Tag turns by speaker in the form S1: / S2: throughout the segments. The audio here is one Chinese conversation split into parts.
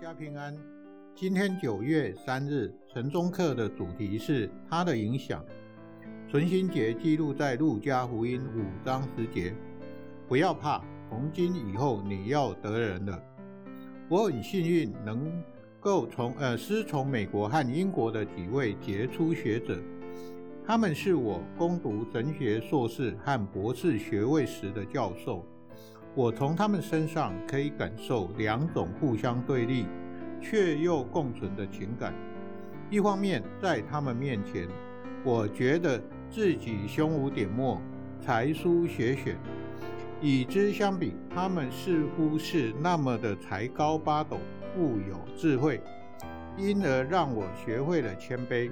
S1: 家平安。今天九月三日，晨钟课的主题是他的影响。存心节记录在路加福音五章十节。不要怕，从今以后你要得人了。我很幸运能够从呃师从美国和英国的几位杰出学者，他们是我攻读神学硕士和博士学位时的教授。我从他们身上可以感受两种互相对立却又共存的情感。一方面，在他们面前，我觉得自己胸无点墨、才疏学浅；与之相比，他们似乎是那么的才高八斗、富有智慧，因而让我学会了谦卑。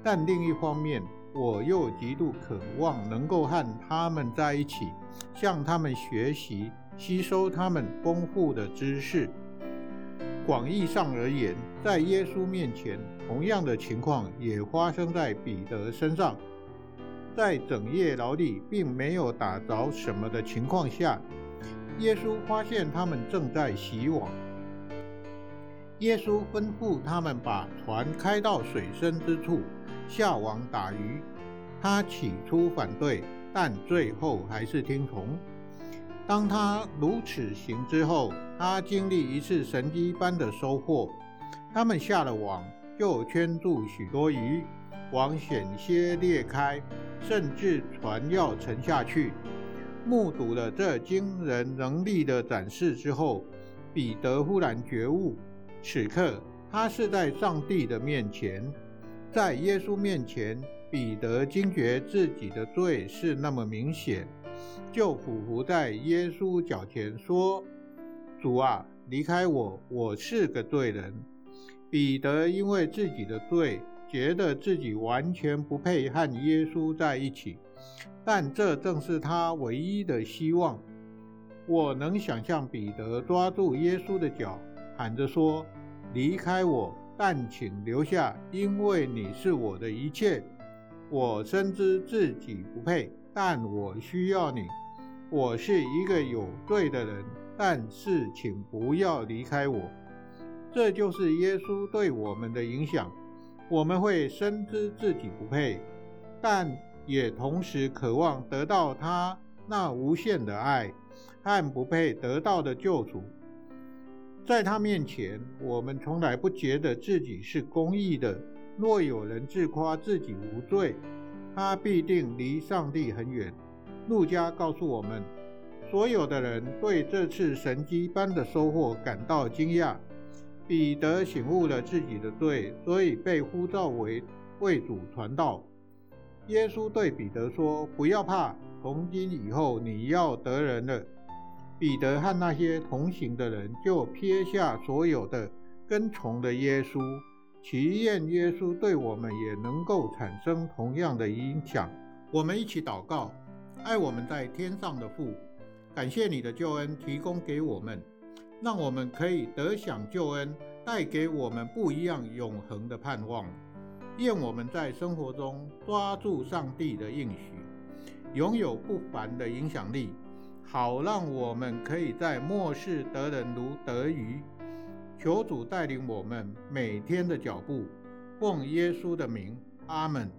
S1: 但另一方面，我又极度渴望能够和他们在一起，向他们学习，吸收他们丰富的知识。广义上而言，在耶稣面前，同样的情况也发生在彼得身上。在整夜劳力并没有打着什么的情况下，耶稣发现他们正在洗网。耶稣吩咐他们把船开到水深之处。下网打鱼，他起初反对，但最后还是听从。当他如此行之后，他经历一次神迹般的收获。他们下了网，就圈住许多鱼，网险些裂开，甚至船要沉下去。目睹了这惊人能力的展示之后，彼得忽然觉悟：此刻他是在上帝的面前。在耶稣面前，彼得惊觉自己的罪是那么明显，就俯伏在耶稣脚前说：“主啊，离开我，我是个罪人。”彼得因为自己的罪，觉得自己完全不配和耶稣在一起，但这正是他唯一的希望。我能想象彼得抓住耶稣的脚，喊着说：“离开我！”但请留下，因为你是我的一切。我深知自己不配，但我需要你。我是一个有罪的人，但是请不要离开我。这就是耶稣对我们的影响。我们会深知自己不配，但也同时渴望得到他那无限的爱和不配得到的救赎。在他面前，我们从来不觉得自己是公义的。若有人自夸自己无罪，他必定离上帝很远。路加告诉我们，所有的人对这次神迹般的收获感到惊讶。彼得醒悟了自己的罪，所以被呼召为为主传道。耶稣对彼得说：“不要怕，从今以后你要得人了。”彼得和那些同行的人就撇下所有的，跟从了耶稣。祈愿耶稣对我们也能够产生同样的影响。我们一起祷告：爱我们在天上的父，感谢你的救恩提供给我们，让我们可以得享救恩，带给我们不一样永恒的盼望。愿我们在生活中抓住上帝的应许，拥有不凡的影响力。好，让我们可以在末世得人如得鱼。求主带领我们每天的脚步，奉耶稣的名，阿门。